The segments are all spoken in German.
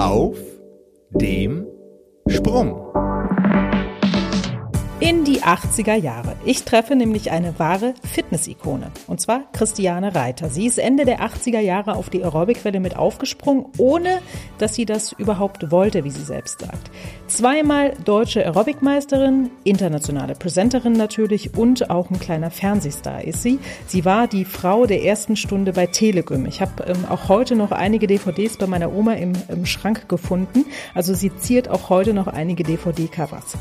Auf dem Sprung. Die 80er Jahre. Ich treffe nämlich eine wahre Fitness-Ikone. Und zwar Christiane Reiter. Sie ist Ende der 80er Jahre auf die Aerobic-Welle mit aufgesprungen, ohne dass sie das überhaupt wollte, wie sie selbst sagt. Zweimal deutsche Aerobic-Meisterin, internationale Präsenterin natürlich und auch ein kleiner Fernsehstar ist sie. Sie war die Frau der ersten Stunde bei Telegym. Ich habe ähm, auch heute noch einige DVDs bei meiner Oma im, im Schrank gefunden. Also sie ziert auch heute noch einige DVD-Covers.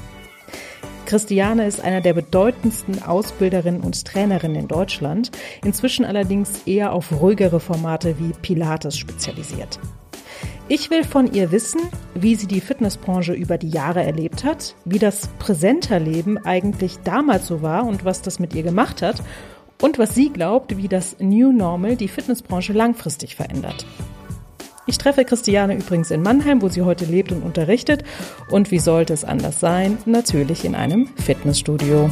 Christiane ist einer der bedeutendsten Ausbilderinnen und Trainerinnen in Deutschland, inzwischen allerdings eher auf ruhigere Formate wie Pilates spezialisiert. Ich will von ihr wissen, wie sie die Fitnessbranche über die Jahre erlebt hat, wie das Präsenterleben eigentlich damals so war und was das mit ihr gemacht hat und was sie glaubt, wie das New Normal die Fitnessbranche langfristig verändert. Ich treffe Christiane übrigens in Mannheim, wo sie heute lebt und unterrichtet. Und wie sollte es anders sein? Natürlich in einem Fitnessstudio.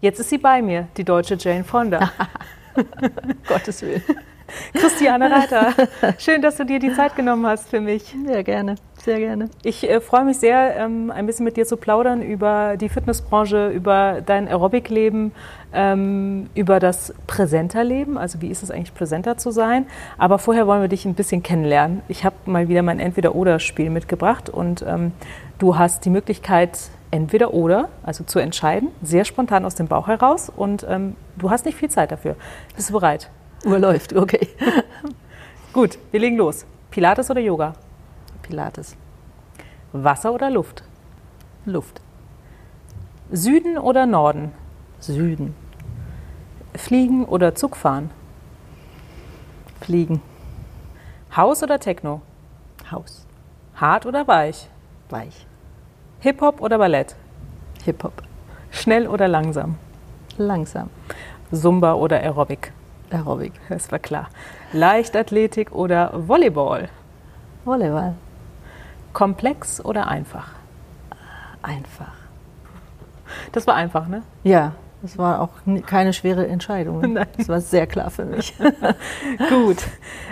Jetzt ist sie bei mir, die deutsche Jane Fonda. Gottes Willen. Christiane Reiter, schön, dass du dir die Zeit genommen hast für mich. Sehr gerne, sehr gerne. Ich äh, freue mich sehr, ähm, ein bisschen mit dir zu plaudern über die Fitnessbranche, über dein Aerobic-Leben, ähm, über das Präsenterleben, also wie ist es eigentlich, Präsenter zu sein. Aber vorher wollen wir dich ein bisschen kennenlernen. Ich habe mal wieder mein Entweder-Oder-Spiel mitgebracht und ähm, du hast die Möglichkeit, entweder oder, also zu entscheiden, sehr spontan aus dem Bauch heraus und ähm, du hast nicht viel Zeit dafür. Bist du bereit? Uhr läuft, okay. Gut, wir legen los. Pilates oder Yoga? Pilates. Wasser oder Luft? Luft. Süden oder Norden? Süden. Fliegen oder Zug fahren? Fliegen. Haus oder Techno? Haus. Hart oder weich? Weich. Hip-Hop oder Ballett? Hip-Hop. Schnell oder langsam? Langsam. Zumba oder Aerobic? Aerobic. Das war klar. Leichtathletik oder Volleyball? Volleyball. Komplex oder einfach? Einfach. Das war einfach, ne? Ja, das war auch keine schwere Entscheidung. Nein. Das war sehr klar für mich. Gut.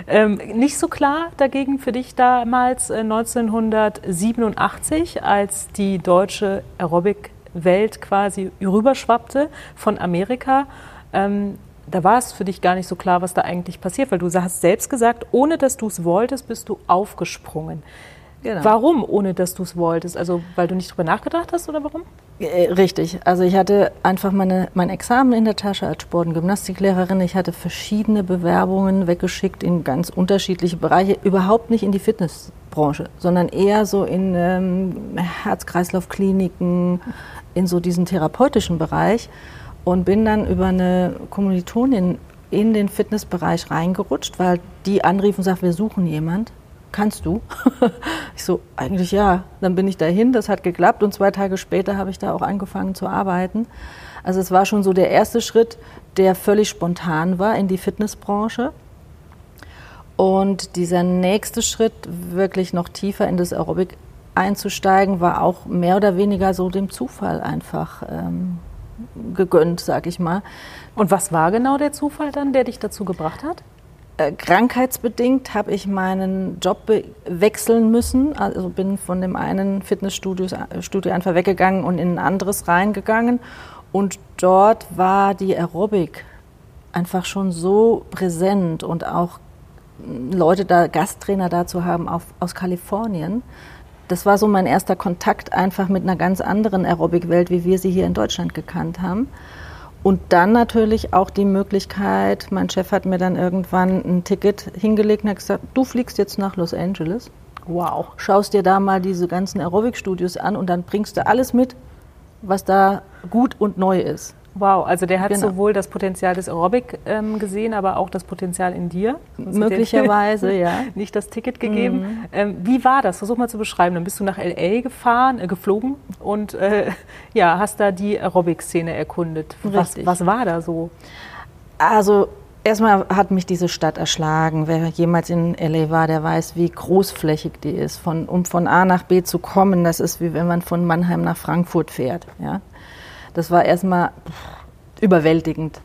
Ähm, nicht so klar dagegen für dich damals äh, 1987, als die deutsche Aerobic-Welt quasi rüberschwappte von Amerika. Ähm, da war es für dich gar nicht so klar, was da eigentlich passiert, weil du hast selbst gesagt, ohne dass du es wolltest, bist du aufgesprungen. Genau. Warum, ohne dass du es wolltest? Also, weil du nicht drüber nachgedacht hast oder warum? Äh, richtig. Also, ich hatte einfach meine, mein Examen in der Tasche als Sport- und Gymnastiklehrerin. Ich hatte verschiedene Bewerbungen weggeschickt in ganz unterschiedliche Bereiche. Überhaupt nicht in die Fitnessbranche, sondern eher so in ähm, Herz-Kreislauf-Kliniken, in so diesen therapeutischen Bereich. Und bin dann über eine Kommilitonin in den Fitnessbereich reingerutscht, weil die anrief und sagt, wir suchen jemand kannst du? ich so, eigentlich ja. Dann bin ich dahin, das hat geklappt und zwei Tage später habe ich da auch angefangen zu arbeiten. Also es war schon so der erste Schritt, der völlig spontan war in die Fitnessbranche. Und dieser nächste Schritt, wirklich noch tiefer in das Aerobic einzusteigen, war auch mehr oder weniger so dem Zufall einfach ähm, gegönnt, sag ich mal. Und was war genau der Zufall dann, der dich dazu gebracht hat? Äh, krankheitsbedingt habe ich meinen Job wechseln müssen. Also bin von dem einen Fitnessstudio äh, einfach weggegangen und in ein anderes reingegangen. Und dort war die Aerobic einfach schon so präsent und auch Leute da, Gasttrainer dazu haben auf, aus Kalifornien. Das war so mein erster Kontakt einfach mit einer ganz anderen Aerobic-Welt, wie wir sie hier in Deutschland gekannt haben. Und dann natürlich auch die Möglichkeit, mein Chef hat mir dann irgendwann ein Ticket hingelegt und hat gesagt, du fliegst jetzt nach Los Angeles. Wow. Schaust dir da mal diese ganzen Aerobic-Studios an und dann bringst du alles mit, was da gut und neu ist. Wow, also der hat genau. sowohl das Potenzial des Aerobic ähm, gesehen, aber auch das Potenzial in dir. Möglicherweise, ja. Nicht das Ticket gegeben. Mhm. Ähm, wie war das? Versuch mal zu beschreiben. Dann bist du nach LA gefahren, äh, geflogen und äh, ja, hast da die Aerobic-Szene erkundet. Was, was war da so? Also Erstmal hat mich diese Stadt erschlagen. Wer jemals in LA war, der weiß, wie großflächig die ist. Von, um von A nach B zu kommen, das ist wie wenn man von Mannheim nach Frankfurt fährt. Ja? Das war erstmal überwältigend.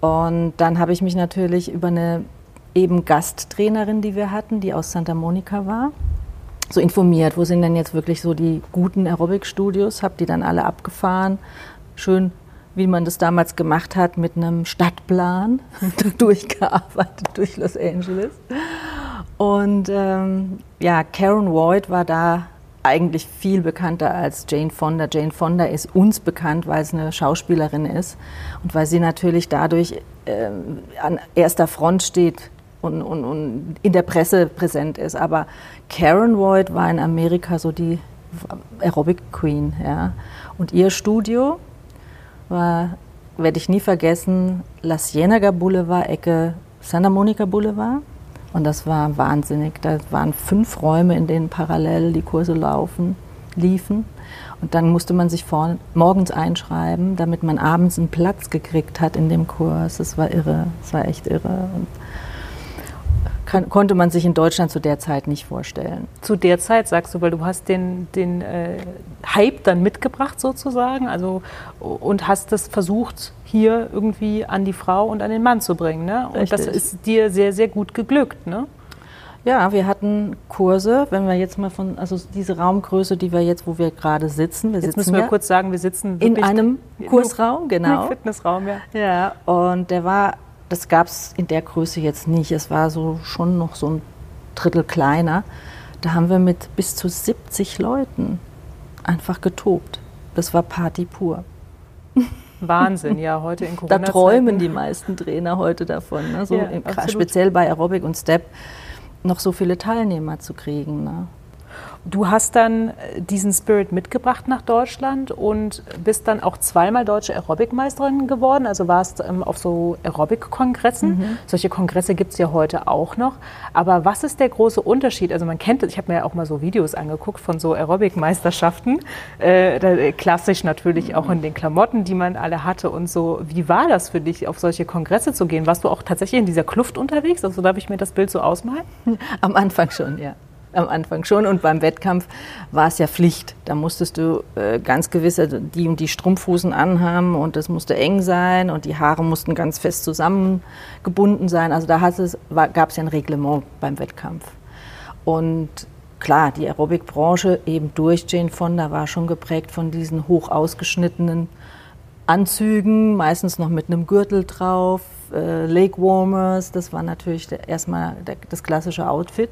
Und dann habe ich mich natürlich über eine eben Gasttrainerin, die wir hatten, die aus Santa Monica war, so informiert, wo sind denn jetzt wirklich so die guten Aerobic-Studios, habe die dann alle abgefahren, schön wie man das damals gemacht hat, mit einem Stadtplan durchgearbeitet durch Los Angeles. Und ähm, ja, Karen Voigt war da eigentlich viel bekannter als Jane Fonda. Jane Fonda ist uns bekannt, weil es eine Schauspielerin ist und weil sie natürlich dadurch äh, an erster Front steht und, und, und, in der Presse präsent ist. Aber Karen Voigt war in Amerika so die Aerobic Queen. Ja. Und ihr Studio war, werde ich nie vergessen, La Cienega Boulevard, Ecke Santa Monica Boulevard. Und das war wahnsinnig. Da waren fünf Räume, in denen parallel die Kurse laufen, liefen. Und dann musste man sich vor, morgens einschreiben, damit man abends einen Platz gekriegt hat in dem Kurs. Das war irre. Das war echt irre. Und kann, konnte man sich in Deutschland zu der Zeit nicht vorstellen. Zu der Zeit sagst du, weil du hast den, den äh, Hype dann mitgebracht sozusagen, also und hast es versucht hier irgendwie an die Frau und an den Mann zu bringen, ne? Und Richtig. das ist dir sehr sehr gut geglückt, ne? Ja, wir hatten Kurse, wenn wir jetzt mal von, also diese Raumgröße, die wir jetzt, wo wir gerade sitzen, wir jetzt sitzen müssen wir ja kurz sagen, wir sitzen in einem Kursraum, genau. Fitnessraum, ja. Ja, und der war das gab es in der Größe jetzt nicht. Es war so schon noch so ein Drittel kleiner. Da haben wir mit bis zu 70 Leuten einfach getobt. Das war Party pur. Wahnsinn, ja, heute in Corona. Da träumen die meisten Trainer heute davon, ne? so ja, speziell bei Aerobic und Step noch so viele Teilnehmer zu kriegen. Ne? Du hast dann äh, diesen Spirit mitgebracht nach Deutschland und bist dann auch zweimal deutsche Aerobic-Meisterin geworden. Also warst ähm, auf so Aerobic-Kongressen. Mhm. Solche Kongresse gibt es ja heute auch noch. Aber was ist der große Unterschied? Also man kennt, ich habe mir ja auch mal so Videos angeguckt von so Aerobic-Meisterschaften. Äh, klassisch natürlich mhm. auch in den Klamotten, die man alle hatte und so. Wie war das für dich, auf solche Kongresse zu gehen? Warst du auch tatsächlich in dieser Kluft unterwegs? Also darf ich mir das Bild so ausmalen? Am Anfang schon, ja am Anfang schon. Und beim Wettkampf war es ja Pflicht. Da musstest du äh, ganz gewisse die und die Strumpfhosen anhaben und das musste eng sein und die Haare mussten ganz fest zusammengebunden sein. Also da gab es ja ein Reglement beim Wettkampf. Und klar, die Aerobic-Branche eben durch Jane Fonda war schon geprägt von diesen hoch ausgeschnittenen Anzügen, meistens noch mit einem Gürtel drauf, äh, Lake Warmers, das war natürlich erstmal das klassische Outfit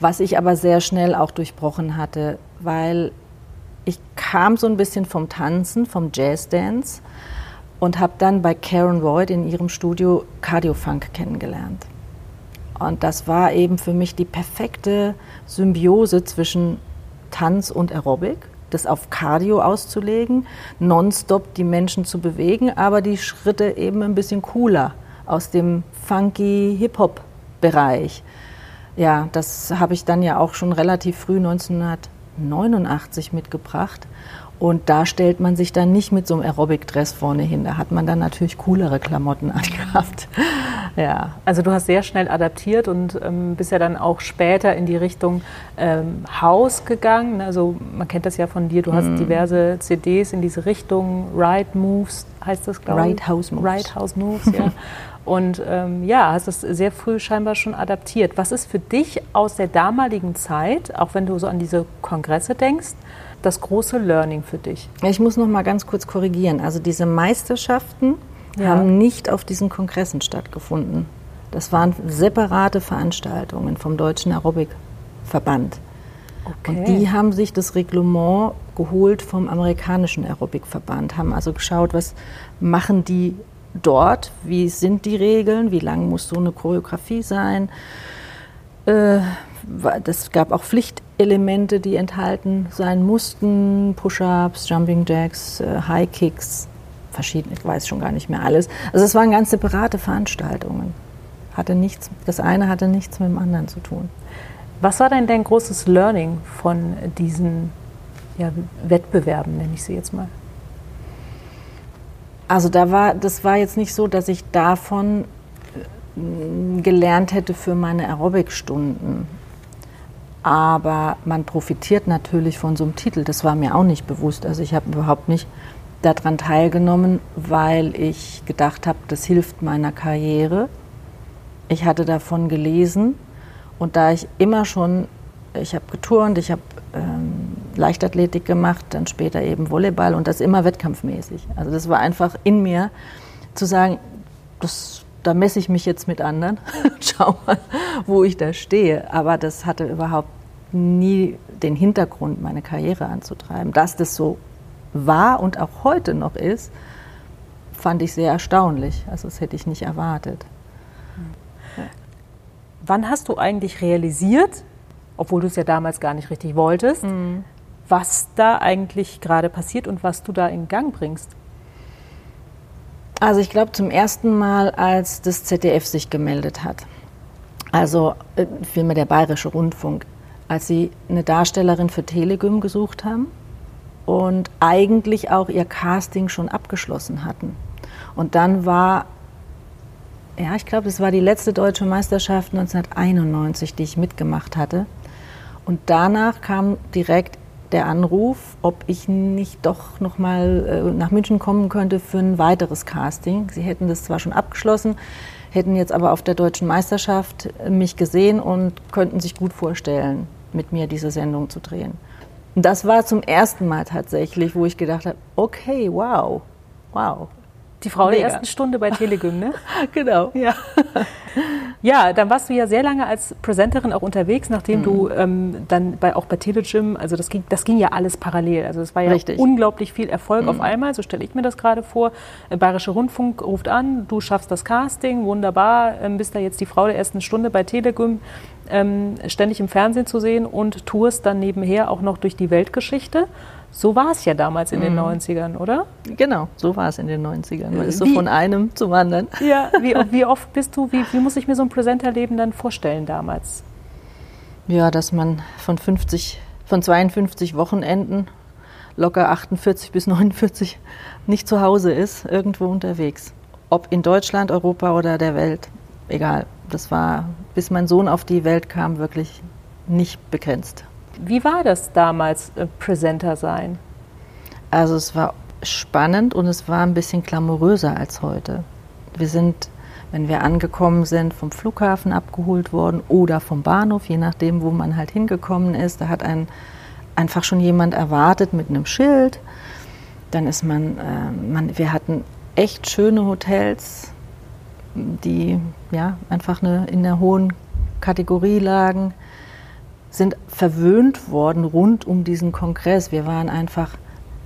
was ich aber sehr schnell auch durchbrochen hatte, weil ich kam so ein bisschen vom Tanzen, vom Jazzdance und habe dann bei Karen Voigt in ihrem Studio Cardiofunk kennengelernt. Und das war eben für mich die perfekte Symbiose zwischen Tanz und Aerobic, das auf Cardio auszulegen, nonstop die Menschen zu bewegen, aber die Schritte eben ein bisschen cooler aus dem funky Hip-Hop-Bereich. Ja, das habe ich dann ja auch schon relativ früh 1989 mitgebracht. Und da stellt man sich dann nicht mit so einem Aerobic-Dress vorne hin. Da hat man dann natürlich coolere Klamotten angehabt. ja. Also du hast sehr schnell adaptiert und ähm, bist ja dann auch später in die Richtung ähm, House gegangen. Also man kennt das ja von dir. Du hast mm. diverse CDs in diese Richtung. Ride Moves heißt das, glaube ich. Ride House Moves. Ride House Moves, ja. Und ähm, ja, hast es sehr früh scheinbar schon adaptiert. Was ist für dich aus der damaligen Zeit, auch wenn du so an diese Kongresse denkst, das große Learning für dich? Ich muss noch mal ganz kurz korrigieren. Also diese Meisterschaften ja. haben nicht auf diesen Kongressen stattgefunden. Das waren separate Veranstaltungen vom Deutschen Aerobikverband. Okay. Und die haben sich das Reglement geholt vom amerikanischen Aerobikverband, haben also geschaut, was machen die dort, wie sind die Regeln, wie lang muss so eine Choreografie sein. Äh, das gab auch Pflichtelemente, die enthalten sein mussten, Push-ups, Jumping Jacks, äh, High Kicks, verschiedene, ich weiß schon gar nicht mehr alles. Also es waren ganz separate Veranstaltungen. Hatte nichts, das eine hatte nichts mit dem anderen zu tun. Was war denn dein großes Learning von diesen ja, Wettbewerben, nenne ich sie jetzt mal? Also da war, das war jetzt nicht so, dass ich davon äh, gelernt hätte für meine Aerobic-Stunden. Aber man profitiert natürlich von so einem Titel. Das war mir auch nicht bewusst. Also ich habe überhaupt nicht daran teilgenommen, weil ich gedacht habe, das hilft meiner Karriere. Ich hatte davon gelesen und da ich immer schon, ich habe geturnt, ich habe ähm, Leichtathletik gemacht, dann später eben Volleyball und das immer wettkampfmäßig. Also das war einfach in mir zu sagen, das, da messe ich mich jetzt mit anderen, schau mal, wo ich da stehe. Aber das hatte überhaupt nie den Hintergrund, meine Karriere anzutreiben. Dass das so war und auch heute noch ist, fand ich sehr erstaunlich. Also das hätte ich nicht erwartet. Wann hast du eigentlich realisiert, obwohl du es ja damals gar nicht richtig wolltest, mhm. Was da eigentlich gerade passiert und was du da in Gang bringst? Also ich glaube zum ersten Mal, als das ZDF sich gemeldet hat. Also äh, vielmehr der Bayerische Rundfunk, als sie eine Darstellerin für Telegym gesucht haben und eigentlich auch ihr Casting schon abgeschlossen hatten. Und dann war, ja, ich glaube, es war die letzte deutsche Meisterschaft 1991, die ich mitgemacht hatte. Und danach kam direkt der Anruf, ob ich nicht doch noch mal äh, nach München kommen könnte für ein weiteres Casting. Sie hätten das zwar schon abgeschlossen, hätten jetzt aber auf der deutschen Meisterschaft mich gesehen und könnten sich gut vorstellen, mit mir diese Sendung zu drehen. Und das war zum ersten Mal tatsächlich, wo ich gedacht habe, okay, wow, wow. Die Frau Mega. der ersten Stunde bei Telegym, ne? genau. Ja. ja, dann warst du ja sehr lange als Präsenterin auch unterwegs, nachdem mhm. du ähm, dann bei, auch bei Telegym, also das ging, das ging ja alles parallel. Also es war ja Richtig. unglaublich viel Erfolg mhm. auf einmal, so stelle ich mir das gerade vor. Der Bayerische Rundfunk ruft an, du schaffst das Casting, wunderbar, ähm, bist da jetzt die Frau der ersten Stunde bei Telegym ähm, ständig im Fernsehen zu sehen und tourst dann nebenher auch noch durch die Weltgeschichte. So war es ja damals in den 90ern, mhm. oder? Genau, so war es in den 90ern. Man ist so von einem zum anderen. Ja, wie, wie oft bist du, wie, wie muss ich mir so ein Präsenterleben dann vorstellen damals? Ja, dass man von 50, von 52 Wochenenden locker 48 bis 49 nicht zu Hause ist, irgendwo unterwegs. Ob in Deutschland, Europa oder der Welt, egal. Das war, bis mein Sohn auf die Welt kam, wirklich nicht begrenzt. Wie war das damals, äh, Presenter sein? Also es war spannend und es war ein bisschen glamouröser als heute. Wir sind, wenn wir angekommen sind, vom Flughafen abgeholt worden oder vom Bahnhof, je nachdem, wo man halt hingekommen ist. Da hat ein, einfach schon jemand erwartet mit einem Schild. Dann ist man, äh, man wir hatten echt schöne Hotels, die ja einfach eine, in der hohen Kategorie lagen, sind verwöhnt worden rund um diesen Kongress. Wir waren einfach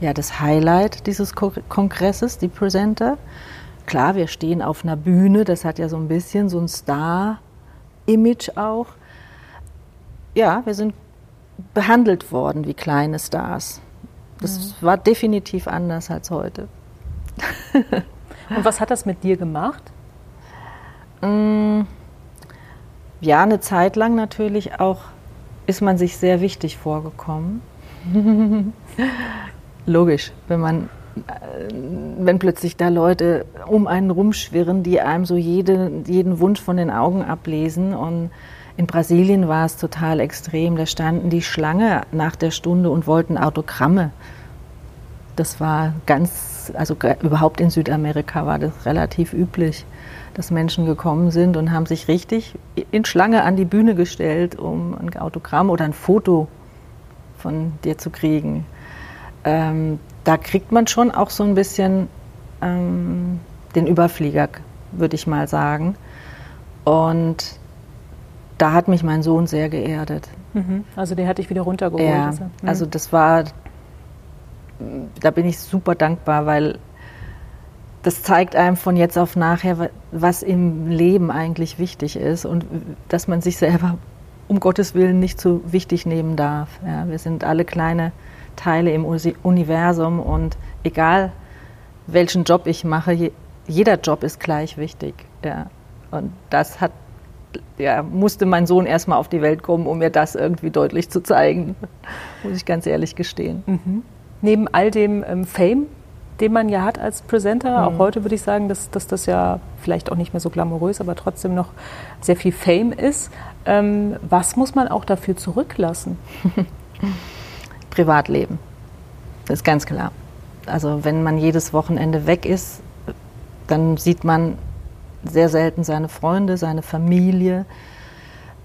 ja, das Highlight dieses Kongresses, die Presenter. Klar, wir stehen auf einer Bühne, das hat ja so ein bisschen so ein Star-Image auch. Ja, wir sind behandelt worden wie kleine Stars. Das mhm. war definitiv anders als heute. Und was hat das mit dir gemacht? Mm, ja, eine Zeit lang natürlich auch ist man sich sehr wichtig vorgekommen. Logisch, wenn man äh, wenn plötzlich da Leute um einen rumschwirren, die einem so jede, jeden Wunsch von den Augen ablesen. Und in Brasilien war es total extrem. Da standen die Schlange nach der Stunde und wollten Autogramme. Das war ganz, also überhaupt in Südamerika war das relativ üblich dass Menschen gekommen sind und haben sich richtig in Schlange an die Bühne gestellt, um ein Autogramm oder ein Foto von dir zu kriegen. Ähm, da kriegt man schon auch so ein bisschen ähm, den Überflieger, würde ich mal sagen. Und da hat mich mein Sohn sehr geerdet. Mhm. Also der hat dich wieder runtergeholt. Ja, mhm. also das war, da bin ich super dankbar, weil das zeigt einem von jetzt auf nachher, was im Leben eigentlich wichtig ist und dass man sich selber um Gottes Willen nicht zu wichtig nehmen darf. Ja, wir sind alle kleine Teile im Universum und egal welchen Job ich mache, jeder Job ist gleich wichtig. Ja. Und das hat, ja, musste mein Sohn erstmal auf die Welt kommen, um mir das irgendwie deutlich zu zeigen, muss ich ganz ehrlich gestehen. Mhm. Neben all dem ähm, Fame, den man ja hat als Presenter. Mhm. Auch heute würde ich sagen, dass, dass, das ja vielleicht auch nicht mehr so glamourös, aber trotzdem noch sehr viel Fame ist. Ähm, was muss man auch dafür zurücklassen? Privatleben. Das ist ganz klar. Also wenn man jedes Wochenende weg ist, dann sieht man sehr selten seine Freunde, seine Familie.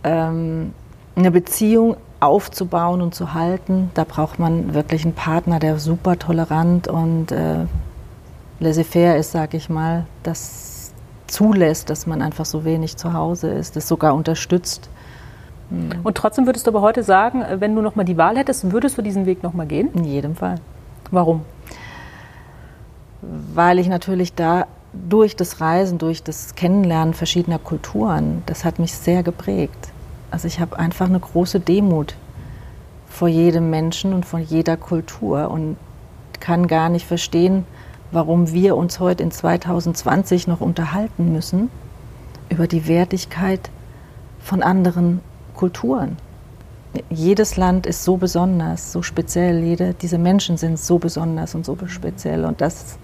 Ähm, eine Beziehung aufzubauen und zu halten, da braucht man wirklich einen Partner, der super tolerant und äh, laissez-faire ist, sag ich mal, das zulässt, dass man einfach so wenig zu Hause ist, das sogar unterstützt. Hm. Und trotzdem würdest du aber heute sagen, wenn du nochmal die Wahl hättest, würdest du diesen Weg nochmal gehen? In jedem Fall. Warum? Weil ich natürlich da durch das Reisen, durch das Kennenlernen verschiedener Kulturen, das hat mich sehr geprägt. Also ich habe einfach eine große Demut vor jedem Menschen und vor jeder Kultur und kann gar nicht verstehen, warum wir uns heute in 2020 noch unterhalten müssen über die Wertigkeit von anderen Kulturen. Jedes Land ist so besonders, so speziell. Jede, diese Menschen sind so besonders und so speziell. Und das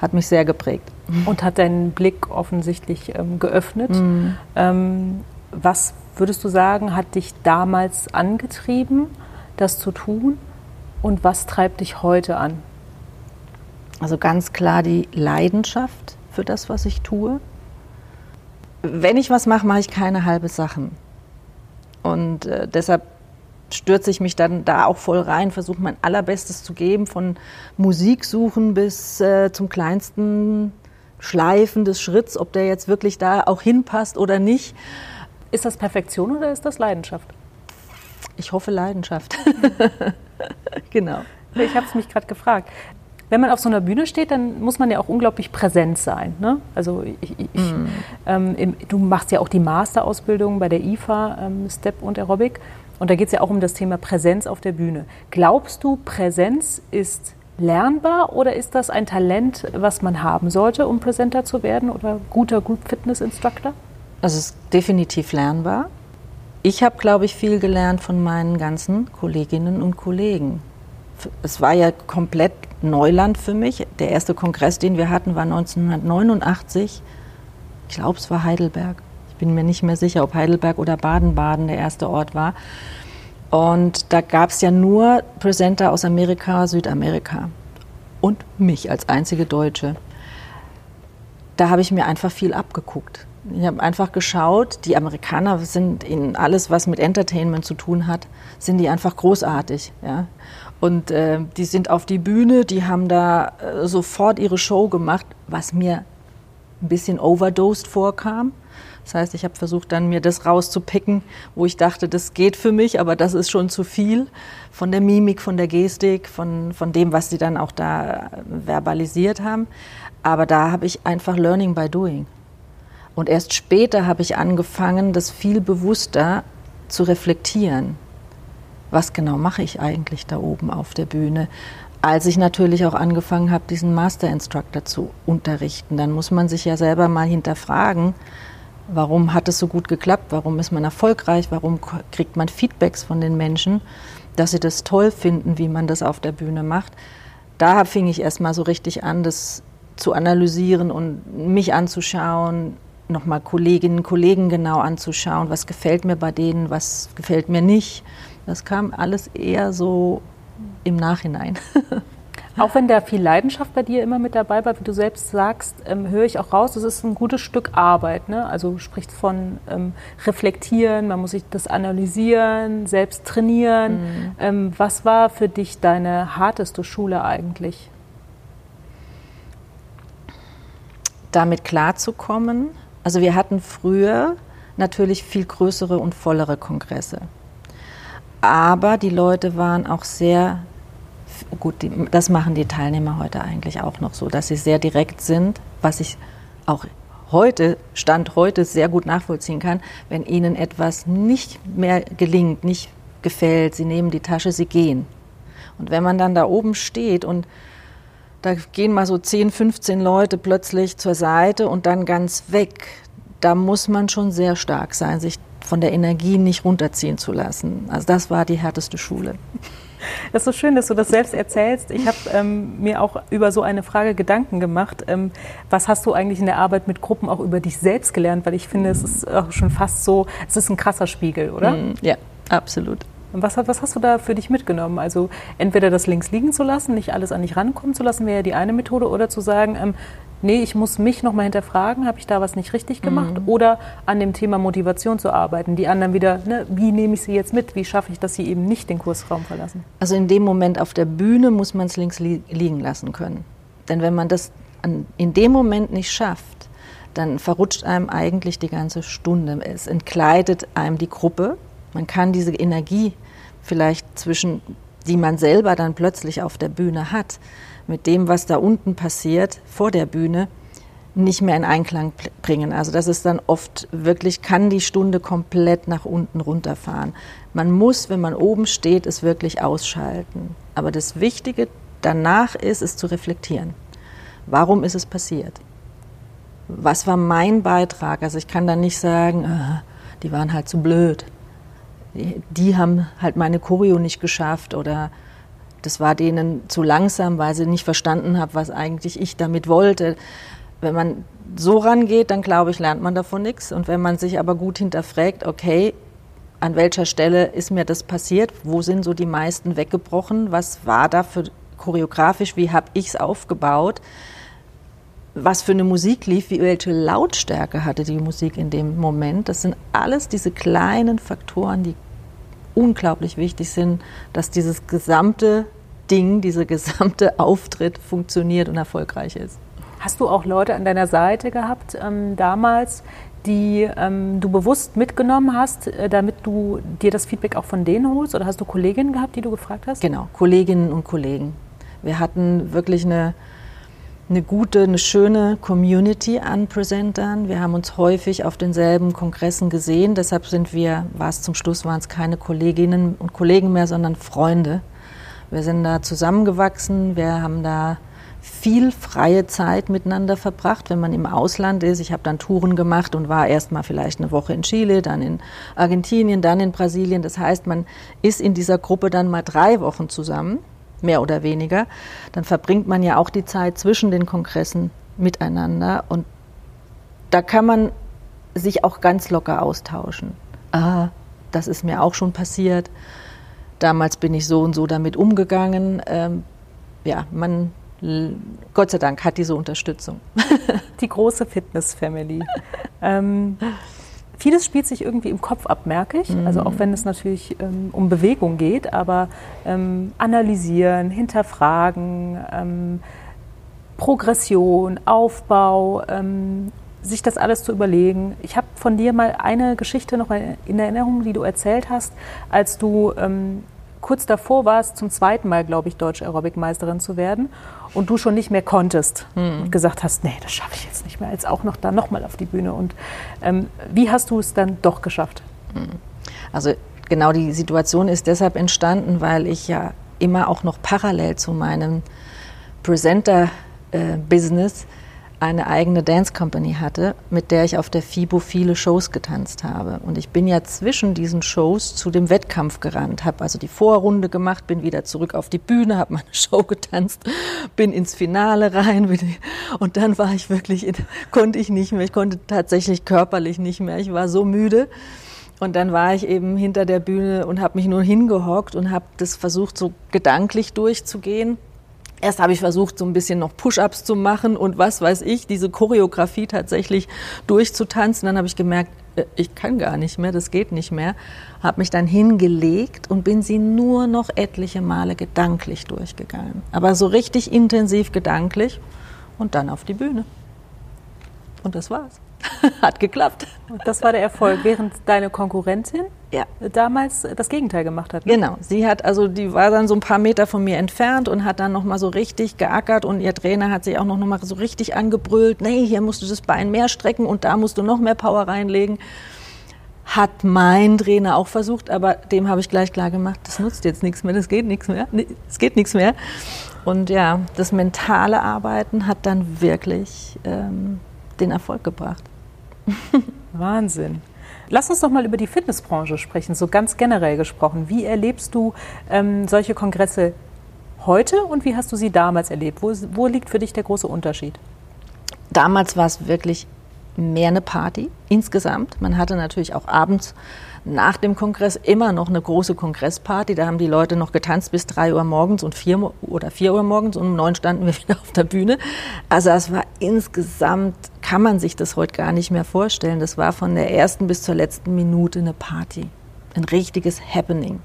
hat mich sehr geprägt. Und hat deinen Blick offensichtlich ähm, geöffnet. Mhm. Ähm, was würdest du sagen, hat dich damals angetrieben, das zu tun? Und was treibt dich heute an? Also ganz klar die Leidenschaft für das, was ich tue. Wenn ich was mache, mache ich keine halbe Sachen. Und äh, deshalb stürze ich mich dann da auch voll rein, versuche mein allerbestes zu geben, von Musik suchen bis äh, zum kleinsten Schleifen des Schritts, ob der jetzt wirklich da auch hinpasst oder nicht. Ist das Perfektion oder ist das Leidenschaft? Ich hoffe Leidenschaft. genau. Ich habe es mich gerade gefragt. Wenn man auf so einer Bühne steht, dann muss man ja auch unglaublich präsent sein. Ne? Also ich, ich, mm. ähm, im, du machst ja auch die Masterausbildung bei der IFA, ähm, Step und Aerobic. Und da geht es ja auch um das Thema Präsenz auf der Bühne. Glaubst du, Präsenz ist lernbar oder ist das ein Talent, was man haben sollte, um Präsenter zu werden oder guter Group Fitness Instructor? Also es ist definitiv lernbar. Ich habe, glaube ich, viel gelernt von meinen ganzen Kolleginnen und Kollegen. Es war ja komplett Neuland für mich. Der erste Kongress, den wir hatten, war 1989. Ich glaube, es war Heidelberg. Ich bin mir nicht mehr sicher, ob Heidelberg oder Baden-Baden der erste Ort war. Und da gab es ja nur Presenter aus Amerika, Südamerika und mich als einzige Deutsche. Da habe ich mir einfach viel abgeguckt. Ich habe einfach geschaut, die Amerikaner sind in alles, was mit Entertainment zu tun hat, sind die einfach großartig. Ja? Und äh, die sind auf die Bühne, die haben da äh, sofort ihre Show gemacht, was mir ein bisschen overdosed vorkam. Das heißt, ich habe versucht, dann mir das rauszupicken, wo ich dachte, das geht für mich, aber das ist schon zu viel von der Mimik, von der Gestik, von, von dem, was sie dann auch da verbalisiert haben. Aber da habe ich einfach Learning by Doing. Und erst später habe ich angefangen, das viel bewusster zu reflektieren. Was genau mache ich eigentlich da oben auf der Bühne? Als ich natürlich auch angefangen habe, diesen Master Instructor zu unterrichten, dann muss man sich ja selber mal hinterfragen, warum hat es so gut geklappt, warum ist man erfolgreich, warum kriegt man Feedbacks von den Menschen, dass sie das toll finden, wie man das auf der Bühne macht. Da fing ich erst mal so richtig an, das zu analysieren und mich anzuschauen, nochmal Kolleginnen und Kollegen genau anzuschauen, was gefällt mir bei denen, was gefällt mir nicht. Das kam alles eher so im Nachhinein. Auch wenn da viel Leidenschaft bei dir immer mit dabei war, wie du selbst sagst, ähm, höre ich auch raus, es ist ein gutes Stück Arbeit. Ne? Also du sprichst von ähm, Reflektieren, man muss sich das analysieren, selbst trainieren. Mhm. Ähm, was war für dich deine harteste Schule eigentlich? Damit klarzukommen, also wir hatten früher natürlich viel größere und vollere Kongresse. Aber die Leute waren auch sehr, gut, die, das machen die Teilnehmer heute eigentlich auch noch so, dass sie sehr direkt sind, was ich auch heute, Stand heute, sehr gut nachvollziehen kann, wenn ihnen etwas nicht mehr gelingt, nicht gefällt, sie nehmen die Tasche, sie gehen. Und wenn man dann da oben steht und da gehen mal so 10, 15 Leute plötzlich zur Seite und dann ganz weg. Da muss man schon sehr stark sein, sich von der Energie nicht runterziehen zu lassen. Also das war die härteste Schule. Das ist so schön, dass du das selbst erzählst. Ich habe ähm, mir auch über so eine Frage Gedanken gemacht. Ähm, was hast du eigentlich in der Arbeit mit Gruppen auch über dich selbst gelernt? Weil ich finde, es ist auch schon fast so, es ist ein krasser Spiegel, oder? Mm, ja, absolut. Was, was, hast du da für dich mitgenommen? Also entweder das links liegen zu lassen, nicht alles an dich rankommen zu lassen, wäre ja die eine Methode, oder zu sagen, ähm, nee, ich muss mich nochmal hinterfragen, habe ich da was nicht richtig gemacht? Mhm. Oder an dem Thema Motivation zu arbeiten. Die anderen wieder, ne, wie nehme ich sie jetzt mit? Wie schaffe ich, dass sie eben nicht den Kursraum verlassen? Also in dem Moment auf der Bühne muss man es links li liegen lassen können. Denn wenn man das an, in dem Moment nicht schafft, dann verrutscht einem eigentlich die ganze Stunde. Es entkleidet einem die Gruppe. Man kann diese Energie vielleicht zwischen, die man selber dann plötzlich auf der Bühne hat, mit dem, was da unten passiert vor der Bühne, nicht mehr in Einklang bringen. Also das ist dann oft wirklich, kann die Stunde komplett nach unten runterfahren. Man muss, wenn man oben steht, es wirklich ausschalten. Aber das Wichtige danach ist, es zu reflektieren. Warum ist es passiert? Was war mein Beitrag? Also ich kann dann nicht sagen, ah, die waren halt zu blöd. Die, haben halt meine Choreo nicht geschafft oder das war denen zu langsam, weil sie nicht verstanden haben, was eigentlich ich damit wollte. Wenn man so rangeht, dann glaube ich, lernt man davon nichts. Und wenn man sich aber gut hinterfragt, okay, an welcher Stelle ist mir das passiert? Wo sind so die meisten weggebrochen? Was war da für choreografisch? Wie habe ich es aufgebaut? Was für eine Musik lief? Wie, welche Lautstärke hatte die Musik in dem Moment? Das sind alles diese kleinen Faktoren, die unglaublich wichtig sind, dass dieses gesamte Ding, dieser gesamte Auftritt funktioniert und erfolgreich ist. Hast du auch Leute an deiner Seite gehabt ähm, damals, die ähm, du bewusst mitgenommen hast, äh, damit du dir das Feedback auch von denen holst? Oder hast du Kolleginnen gehabt, die du gefragt hast? Genau, Kolleginnen und Kollegen. Wir hatten wirklich eine eine gute, eine schöne Community an Präsentern. Wir haben uns häufig auf denselben Kongressen gesehen. Deshalb sind wir, war es zum Schluss, waren es keine Kolleginnen und Kollegen mehr, sondern Freunde. Wir sind da zusammengewachsen. Wir haben da viel freie Zeit miteinander verbracht, wenn man im Ausland ist. Ich habe dann Touren gemacht und war erst mal vielleicht eine Woche in Chile, dann in Argentinien, dann in Brasilien. Das heißt, man ist in dieser Gruppe dann mal drei Wochen zusammen mehr oder weniger, dann verbringt man ja auch die Zeit zwischen den Kongressen miteinander und da kann man sich auch ganz locker austauschen. Ah, das ist mir auch schon passiert. Damals bin ich so und so damit umgegangen. Ähm, ja, man, Gott sei Dank, hat diese Unterstützung. Die große Fitness-Family. ähm, Vieles spielt sich irgendwie im Kopf ab, merke ich. Mhm. Also auch wenn es natürlich ähm, um Bewegung geht, aber ähm, analysieren, hinterfragen, ähm, Progression, Aufbau, ähm, sich das alles zu überlegen. Ich habe von dir mal eine Geschichte noch in Erinnerung, die du erzählt hast, als du ähm, kurz davor warst, zum zweiten Mal, glaube ich, Deutsche Aerobic-Meisterin zu werden und du schon nicht mehr konntest hm. und gesagt hast, nee, das schaffe ich jetzt nicht mehr, jetzt auch noch da nochmal auf die Bühne. Und ähm, wie hast du es dann doch geschafft? Hm. Also genau die Situation ist deshalb entstanden, weil ich ja immer auch noch parallel zu meinem Presenter-Business äh, eine eigene Dance Company hatte, mit der ich auf der FIBO viele Shows getanzt habe. Und ich bin ja zwischen diesen Shows zu dem Wettkampf gerannt, habe also die Vorrunde gemacht, bin wieder zurück auf die Bühne, habe meine Show getanzt, bin ins Finale rein und dann war ich wirklich, in, konnte ich nicht mehr, ich konnte tatsächlich körperlich nicht mehr, ich war so müde. Und dann war ich eben hinter der Bühne und habe mich nur hingehockt und habe das versucht, so gedanklich durchzugehen Erst habe ich versucht, so ein bisschen noch Push-ups zu machen und was weiß ich, diese Choreografie tatsächlich durchzutanzen. Dann habe ich gemerkt, äh, ich kann gar nicht mehr, das geht nicht mehr. Habe mich dann hingelegt und bin sie nur noch etliche Male gedanklich durchgegangen. Aber so richtig intensiv gedanklich und dann auf die Bühne. Und das war's. Hat geklappt. Und das war der Erfolg, während deine Konkurrentin ja. damals das Gegenteil gemacht hat. Ne? Genau. Sie hat also, die war dann so ein paar Meter von mir entfernt und hat dann nochmal so richtig geackert und ihr Trainer hat sich auch noch mal so richtig angebrüllt. Nee, hier musst du das Bein mehr strecken und da musst du noch mehr Power reinlegen. Hat mein Trainer auch versucht, aber dem habe ich gleich klar gemacht, das nutzt jetzt nichts mehr, das geht nichts mehr, es geht nichts mehr. Und ja, das mentale Arbeiten hat dann wirklich ähm, den Erfolg gebracht. Wahnsinn. Lass uns doch mal über die Fitnessbranche sprechen, so ganz generell gesprochen. Wie erlebst du ähm, solche Kongresse heute und wie hast du sie damals erlebt? Wo, wo liegt für dich der große Unterschied? Damals war es wirklich mehr eine Party insgesamt. Man hatte natürlich auch abends nach dem Kongress immer noch eine große Kongressparty. Da haben die Leute noch getanzt bis drei Uhr morgens und vier oder vier Uhr morgens und um neun standen wir wieder auf der Bühne. Also es war insgesamt, kann man sich das heute gar nicht mehr vorstellen. Das war von der ersten bis zur letzten Minute eine Party. Ein richtiges Happening.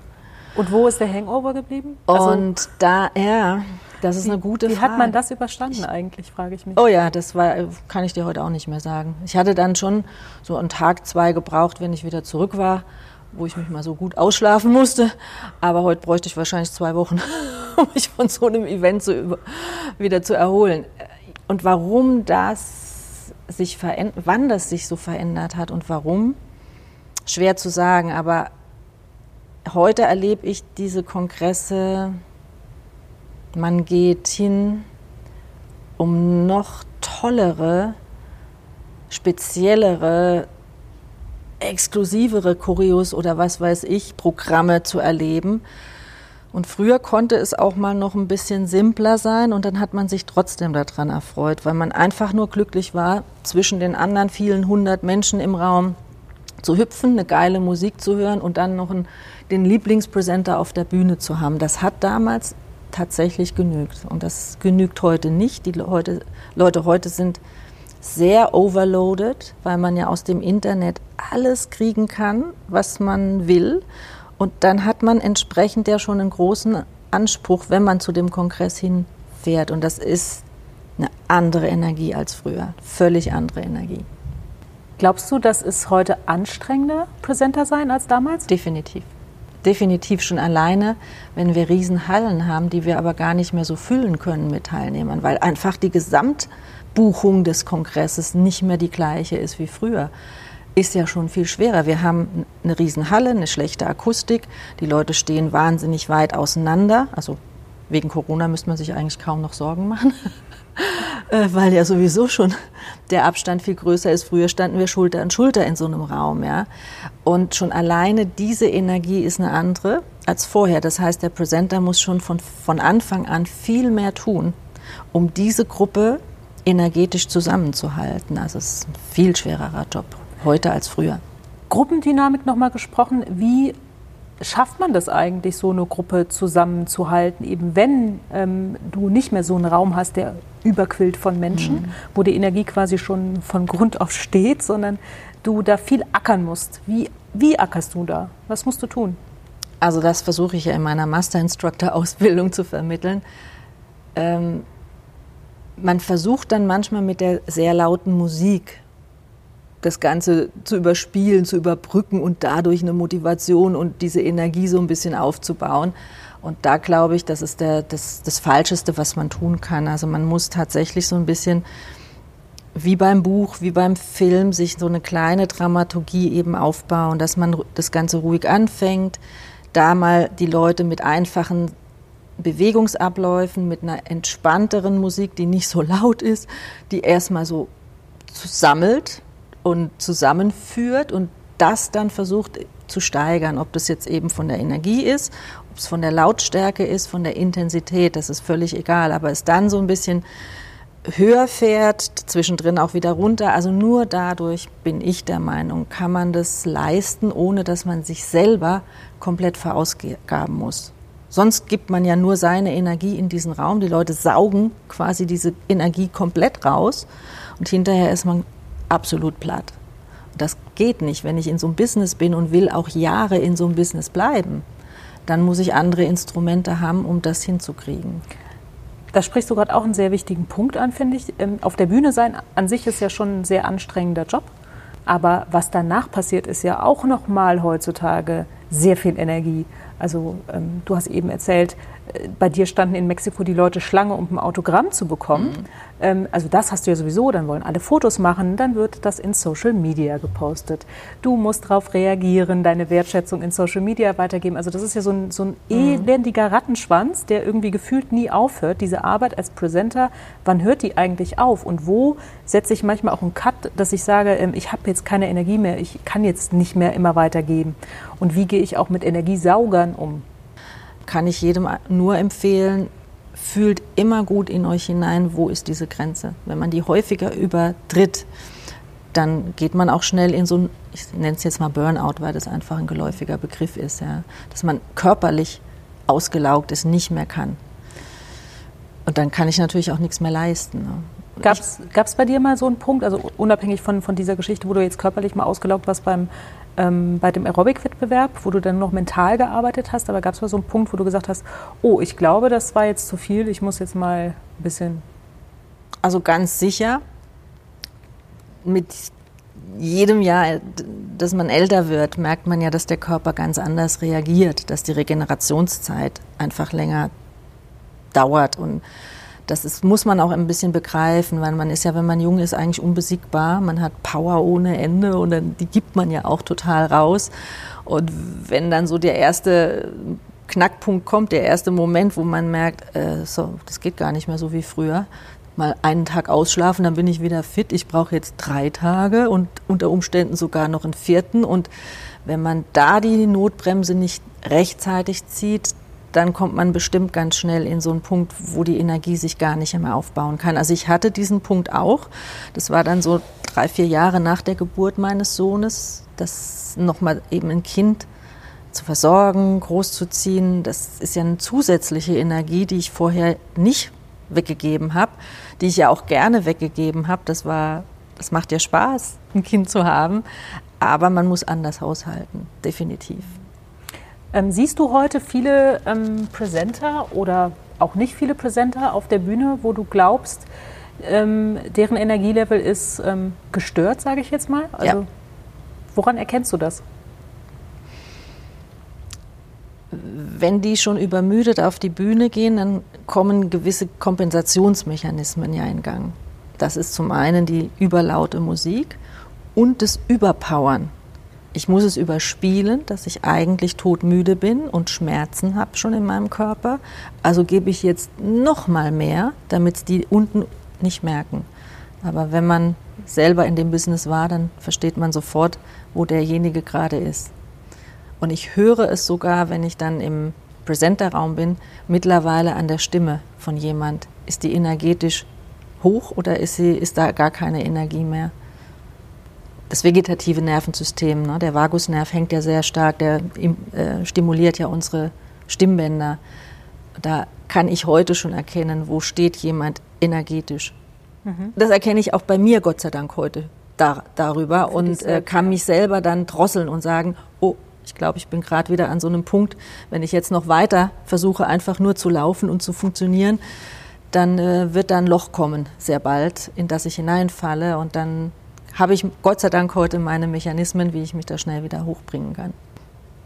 Und wo ist der Hangover geblieben? Also und da, ja, das ist wie, eine gute wie Frage. Wie hat man das überstanden eigentlich, frage ich mich. Oh ja, das war, kann ich dir heute auch nicht mehr sagen. Ich hatte dann schon so einen Tag, zwei gebraucht, wenn ich wieder zurück war, wo ich mich mal so gut ausschlafen musste. Aber heute bräuchte ich wahrscheinlich zwei Wochen, um mich von so einem Event zu, wieder zu erholen. Und warum das sich verändert, wann das sich so verändert hat und warum, schwer zu sagen. Aber heute erlebe ich diese Kongresse, man geht hin, um noch tollere, speziellere, exklusivere Choreos oder was weiß ich, Programme zu erleben. Und früher konnte es auch mal noch ein bisschen simpler sein und dann hat man sich trotzdem daran erfreut, weil man einfach nur glücklich war, zwischen den anderen vielen hundert Menschen im Raum zu hüpfen, eine geile Musik zu hören und dann noch einen, den Lieblingspräsenter auf der Bühne zu haben. Das hat damals tatsächlich genügt. Und das genügt heute nicht. Die heute, Leute heute sind sehr overloaded, weil man ja aus dem Internet alles kriegen kann, was man will. Und dann hat man entsprechend ja schon einen großen Anspruch, wenn man zu dem Kongress hinfährt. Und das ist eine andere Energie als früher. Völlig andere Energie. Glaubst du, das ist heute anstrengender, Präsenter sein als damals? Definitiv definitiv schon alleine, wenn wir Riesenhallen haben, die wir aber gar nicht mehr so füllen können mit Teilnehmern, weil einfach die Gesamtbuchung des Kongresses nicht mehr die gleiche ist wie früher. Ist ja schon viel schwerer. Wir haben eine Riesenhalle, eine schlechte Akustik, die Leute stehen wahnsinnig weit auseinander. Also wegen Corona müsste man sich eigentlich kaum noch Sorgen machen. Äh, weil ja sowieso schon der Abstand viel größer ist. Früher standen wir Schulter an Schulter in so einem Raum, ja. Und schon alleine diese Energie ist eine andere als vorher. Das heißt, der Presenter muss schon von, von Anfang an viel mehr tun, um diese Gruppe energetisch zusammenzuhalten. Also es ist ein viel schwererer Job heute als früher. Gruppendynamik nochmal gesprochen. Wie schafft man das eigentlich, so eine Gruppe zusammenzuhalten, eben wenn ähm, du nicht mehr so einen Raum hast, der überquillt von Menschen, mhm. wo die Energie quasi schon von Grund auf steht, sondern du da viel ackern musst. Wie, wie ackerst du da? Was musst du tun? Also das versuche ich ja in meiner Master Instructor Ausbildung zu vermitteln. Ähm, man versucht dann manchmal mit der sehr lauten Musik das Ganze zu überspielen, zu überbrücken und dadurch eine Motivation und diese Energie so ein bisschen aufzubauen. Und da glaube ich, das ist der, das, das Falscheste, was man tun kann. Also man muss tatsächlich so ein bisschen wie beim Buch, wie beim Film, sich so eine kleine Dramaturgie eben aufbauen, dass man das Ganze ruhig anfängt, da mal die Leute mit einfachen Bewegungsabläufen, mit einer entspannteren Musik, die nicht so laut ist, die erstmal so sammelt, und zusammenführt und das dann versucht zu steigern, ob das jetzt eben von der Energie ist, ob es von der Lautstärke ist, von der Intensität, das ist völlig egal, aber es dann so ein bisschen höher fährt, zwischendrin auch wieder runter. Also nur dadurch bin ich der Meinung, kann man das leisten, ohne dass man sich selber komplett verausgaben muss. Sonst gibt man ja nur seine Energie in diesen Raum. Die Leute saugen quasi diese Energie komplett raus und hinterher ist man absolut platt. Das geht nicht, wenn ich in so einem Business bin und will auch Jahre in so einem Business bleiben. Dann muss ich andere Instrumente haben, um das hinzukriegen. Da sprichst du gerade auch einen sehr wichtigen Punkt an, finde ich. Ähm, auf der Bühne sein an sich ist ja schon ein sehr anstrengender Job. Aber was danach passiert, ist ja auch nochmal heutzutage sehr viel Energie. Also ähm, du hast eben erzählt, äh, bei dir standen in Mexiko die Leute Schlange, um ein Autogramm zu bekommen. Mhm. Ähm, also das hast du ja sowieso, dann wollen alle Fotos machen, dann wird das in Social Media gepostet. Du musst darauf reagieren, deine Wertschätzung in Social Media weitergeben. Also das ist ja so ein, so ein mhm. elendiger Rattenschwanz, der irgendwie gefühlt nie aufhört. Diese Arbeit als Presenter, wann hört die eigentlich auf? Und wo setze ich manchmal auch einen Cut, dass ich sage, ähm, ich habe jetzt keine Energie mehr, ich kann jetzt nicht mehr immer weitergeben. Und wie gehe ich auch mit Energiesaugern um? Kann ich jedem nur empfehlen, fühlt immer gut in euch hinein, wo ist diese Grenze. Wenn man die häufiger übertritt, dann geht man auch schnell in so ein, ich nenne es jetzt mal Burnout, weil das einfach ein geläufiger Begriff ist, ja, dass man körperlich ausgelaugt ist, nicht mehr kann. Und dann kann ich natürlich auch nichts mehr leisten. Ne? Gab es bei dir mal so einen Punkt, also unabhängig von, von dieser Geschichte, wo du jetzt körperlich mal ausgelaugt warst beim, ähm, bei dem Aerobic-Wettbewerb, wo du dann noch mental gearbeitet hast, aber gab es mal so einen Punkt, wo du gesagt hast, oh, ich glaube, das war jetzt zu viel, ich muss jetzt mal ein bisschen... Also ganz sicher, mit jedem Jahr, dass man älter wird, merkt man ja, dass der Körper ganz anders reagiert, dass die Regenerationszeit einfach länger dauert und das ist, muss man auch ein bisschen begreifen, weil man ist ja, wenn man jung ist, eigentlich unbesiegbar. Man hat Power ohne Ende und dann, die gibt man ja auch total raus. Und wenn dann so der erste Knackpunkt kommt, der erste Moment, wo man merkt, äh, so, das geht gar nicht mehr so wie früher, mal einen Tag ausschlafen, dann bin ich wieder fit. Ich brauche jetzt drei Tage und unter Umständen sogar noch einen vierten. Und wenn man da die Notbremse nicht rechtzeitig zieht, dann kommt man bestimmt ganz schnell in so einen Punkt, wo die Energie sich gar nicht mehr aufbauen kann. Also ich hatte diesen Punkt auch. Das war dann so drei, vier Jahre nach der Geburt meines Sohnes, das nochmal eben ein Kind zu versorgen, großzuziehen. Das ist ja eine zusätzliche Energie, die ich vorher nicht weggegeben habe, die ich ja auch gerne weggegeben habe. Das war, das macht ja Spaß, ein Kind zu haben. Aber man muss anders haushalten, definitiv. Ähm, siehst du heute viele ähm, Presenter oder auch nicht viele Presenter auf der Bühne, wo du glaubst, ähm, deren Energielevel ist ähm, gestört, sage ich jetzt mal? Also, ja. Woran erkennst du das? wenn die schon übermüdet auf die Bühne gehen, dann kommen gewisse Kompensationsmechanismen ja in Gang. Das ist zum einen die überlaute Musik und das Überpowern. Ich muss es überspielen, dass ich eigentlich todmüde bin und Schmerzen habe schon in meinem Körper. Also gebe ich jetzt noch mal mehr, damit die unten nicht merken. Aber wenn man selber in dem Business war, dann versteht man sofort, wo derjenige gerade ist. Und ich höre es sogar, wenn ich dann im Präsenterraum bin, mittlerweile an der Stimme von jemand. Ist die energetisch hoch oder ist, sie, ist da gar keine Energie mehr? Das vegetative Nervensystem, ne, der Vagusnerv hängt ja sehr stark, der äh, stimuliert ja unsere Stimmbänder. Da kann ich heute schon erkennen, wo steht jemand energetisch. Mhm. Das erkenne ich auch bei mir, Gott sei Dank, heute da, darüber und äh, kann mich selber dann drosseln und sagen, oh, ich glaube, ich bin gerade wieder an so einem Punkt, wenn ich jetzt noch weiter versuche, einfach nur zu laufen und zu funktionieren, dann äh, wird da ein Loch kommen, sehr bald, in das ich hineinfalle. Und dann habe ich Gott sei Dank heute meine Mechanismen, wie ich mich da schnell wieder hochbringen kann.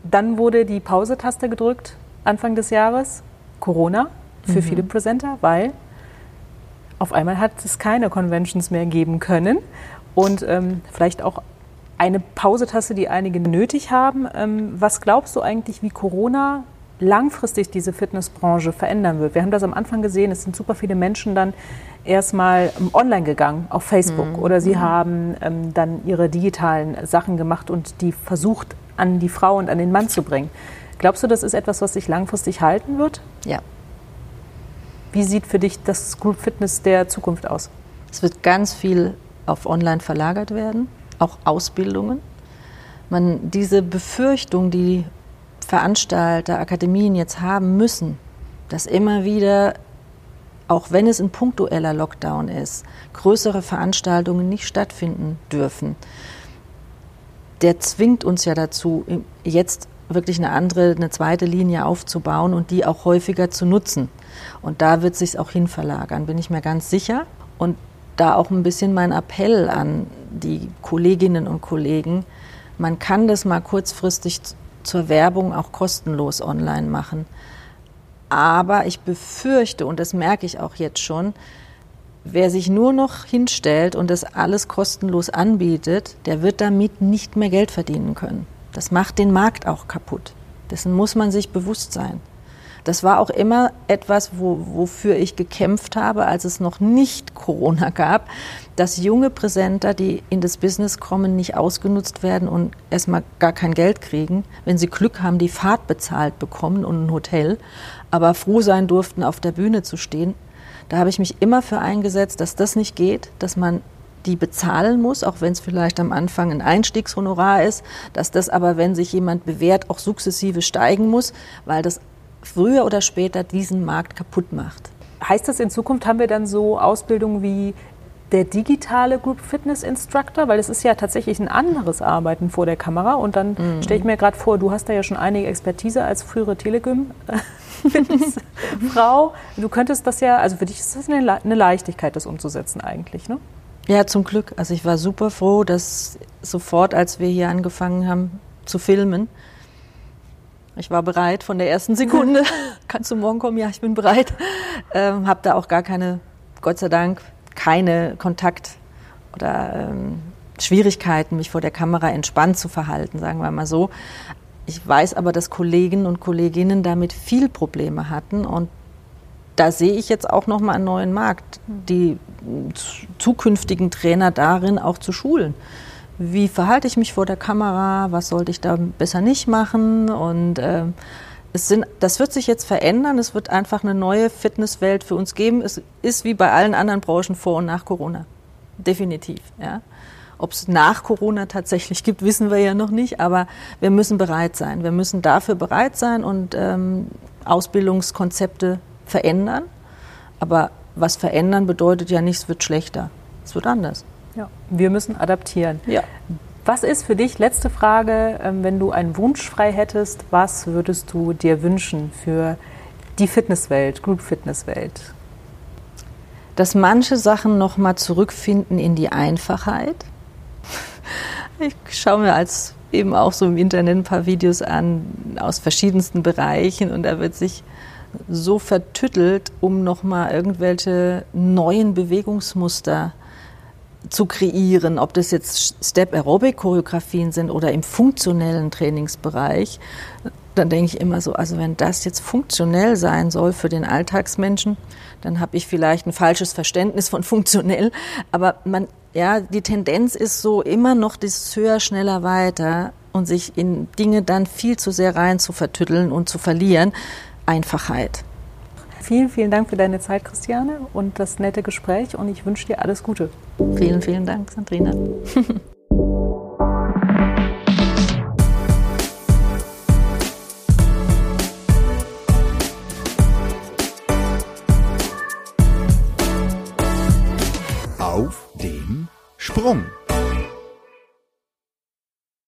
Dann wurde die Pause-Taste gedrückt, Anfang des Jahres. Corona für mhm. viele Presenter, weil auf einmal hat es keine Conventions mehr geben können. Und ähm, vielleicht auch eine Pausetaste, die einige nötig haben. Ähm, was glaubst du eigentlich, wie Corona langfristig diese Fitnessbranche verändern wird? Wir haben das am Anfang gesehen, es sind super viele Menschen dann erstmal ähm, online gegangen auf Facebook mhm. oder sie mhm. haben ähm, dann ihre digitalen Sachen gemacht und die versucht an die Frau und an den Mann zu bringen. Glaubst du, das ist etwas, was sich langfristig halten wird? Ja. Wie sieht für dich das Group Fitness der Zukunft aus? Es wird ganz viel auf online verlagert werden auch Ausbildungen. Man, diese Befürchtung, die Veranstalter, Akademien jetzt haben müssen, dass immer wieder, auch wenn es ein punktueller Lockdown ist, größere Veranstaltungen nicht stattfinden dürfen, der zwingt uns ja dazu, jetzt wirklich eine andere, eine zweite Linie aufzubauen und die auch häufiger zu nutzen. Und da wird sich auch hin verlagern, bin ich mir ganz sicher. Und da auch ein bisschen mein Appell an die Kolleginnen und Kollegen. Man kann das mal kurzfristig zur Werbung auch kostenlos online machen. Aber ich befürchte, und das merke ich auch jetzt schon, wer sich nur noch hinstellt und das alles kostenlos anbietet, der wird damit nicht mehr Geld verdienen können. Das macht den Markt auch kaputt. Dessen muss man sich bewusst sein. Das war auch immer etwas, wo, wofür ich gekämpft habe, als es noch nicht Corona gab, dass junge Präsenter, die in das Business kommen, nicht ausgenutzt werden und erstmal gar kein Geld kriegen. Wenn sie Glück haben, die Fahrt bezahlt bekommen und ein Hotel, aber froh sein durften, auf der Bühne zu stehen. Da habe ich mich immer für eingesetzt, dass das nicht geht, dass man die bezahlen muss, auch wenn es vielleicht am Anfang ein Einstiegshonorar ist, dass das aber, wenn sich jemand bewährt, auch sukzessive steigen muss, weil das früher oder später diesen Markt kaputt macht. Heißt das, in Zukunft haben wir dann so Ausbildungen wie der digitale Group Fitness Instructor, weil es ist ja tatsächlich ein anderes Arbeiten vor der Kamera. Und dann mhm. stelle ich mir gerade vor, du hast da ja schon einige Expertise als frühere Telegym-Frau. du könntest das ja, also für dich ist das eine, eine Leichtigkeit, das umzusetzen eigentlich, ne? Ja, zum Glück. Also ich war super froh, dass sofort, als wir hier angefangen haben zu filmen, ich war bereit von der ersten Sekunde. Kannst du morgen kommen? Ja, ich bin bereit. Ähm, habe da auch gar keine, Gott sei Dank, keine Kontakt oder ähm, Schwierigkeiten, mich vor der Kamera entspannt zu verhalten, sagen wir mal so. Ich weiß aber, dass Kollegen und Kolleginnen damit viel Probleme hatten und da sehe ich jetzt auch noch mal einen neuen Markt, die zukünftigen Trainer darin auch zu schulen. Wie verhalte ich mich vor der Kamera? Was sollte ich da besser nicht machen? Und äh, es sind, das wird sich jetzt verändern. Es wird einfach eine neue Fitnesswelt für uns geben. Es ist wie bei allen anderen Branchen vor und nach Corona. Definitiv. Ja. Ob es nach Corona tatsächlich gibt, wissen wir ja noch nicht. Aber wir müssen bereit sein. Wir müssen dafür bereit sein und ähm, Ausbildungskonzepte verändern. Aber was verändern bedeutet ja nicht, es wird schlechter. Es wird anders. Ja, wir müssen adaptieren. Ja. Was ist für dich, letzte Frage, ähm, wenn du einen Wunsch frei hättest, was würdest du dir wünschen für die Fitnesswelt, Group Fitnesswelt? Dass manche Sachen nochmal zurückfinden in die Einfachheit. Ich schaue mir als eben auch so im Internet ein paar Videos an aus verschiedensten Bereichen und da wird sich so vertüttelt, um nochmal irgendwelche neuen Bewegungsmuster zu zu kreieren, ob das jetzt Step Aerobic Choreografien sind oder im funktionellen Trainingsbereich, dann denke ich immer so, also wenn das jetzt funktionell sein soll für den Alltagsmenschen, dann habe ich vielleicht ein falsches Verständnis von funktionell, aber man ja, die Tendenz ist so immer noch das höher, schneller, weiter und sich in Dinge dann viel zu sehr rein zu vertütteln und zu verlieren. Einfachheit. Vielen, vielen Dank für deine Zeit, Christiane, und das nette Gespräch. Und ich wünsche dir alles Gute. Vielen, vielen Dank, Sandrina. Auf dem Sprung.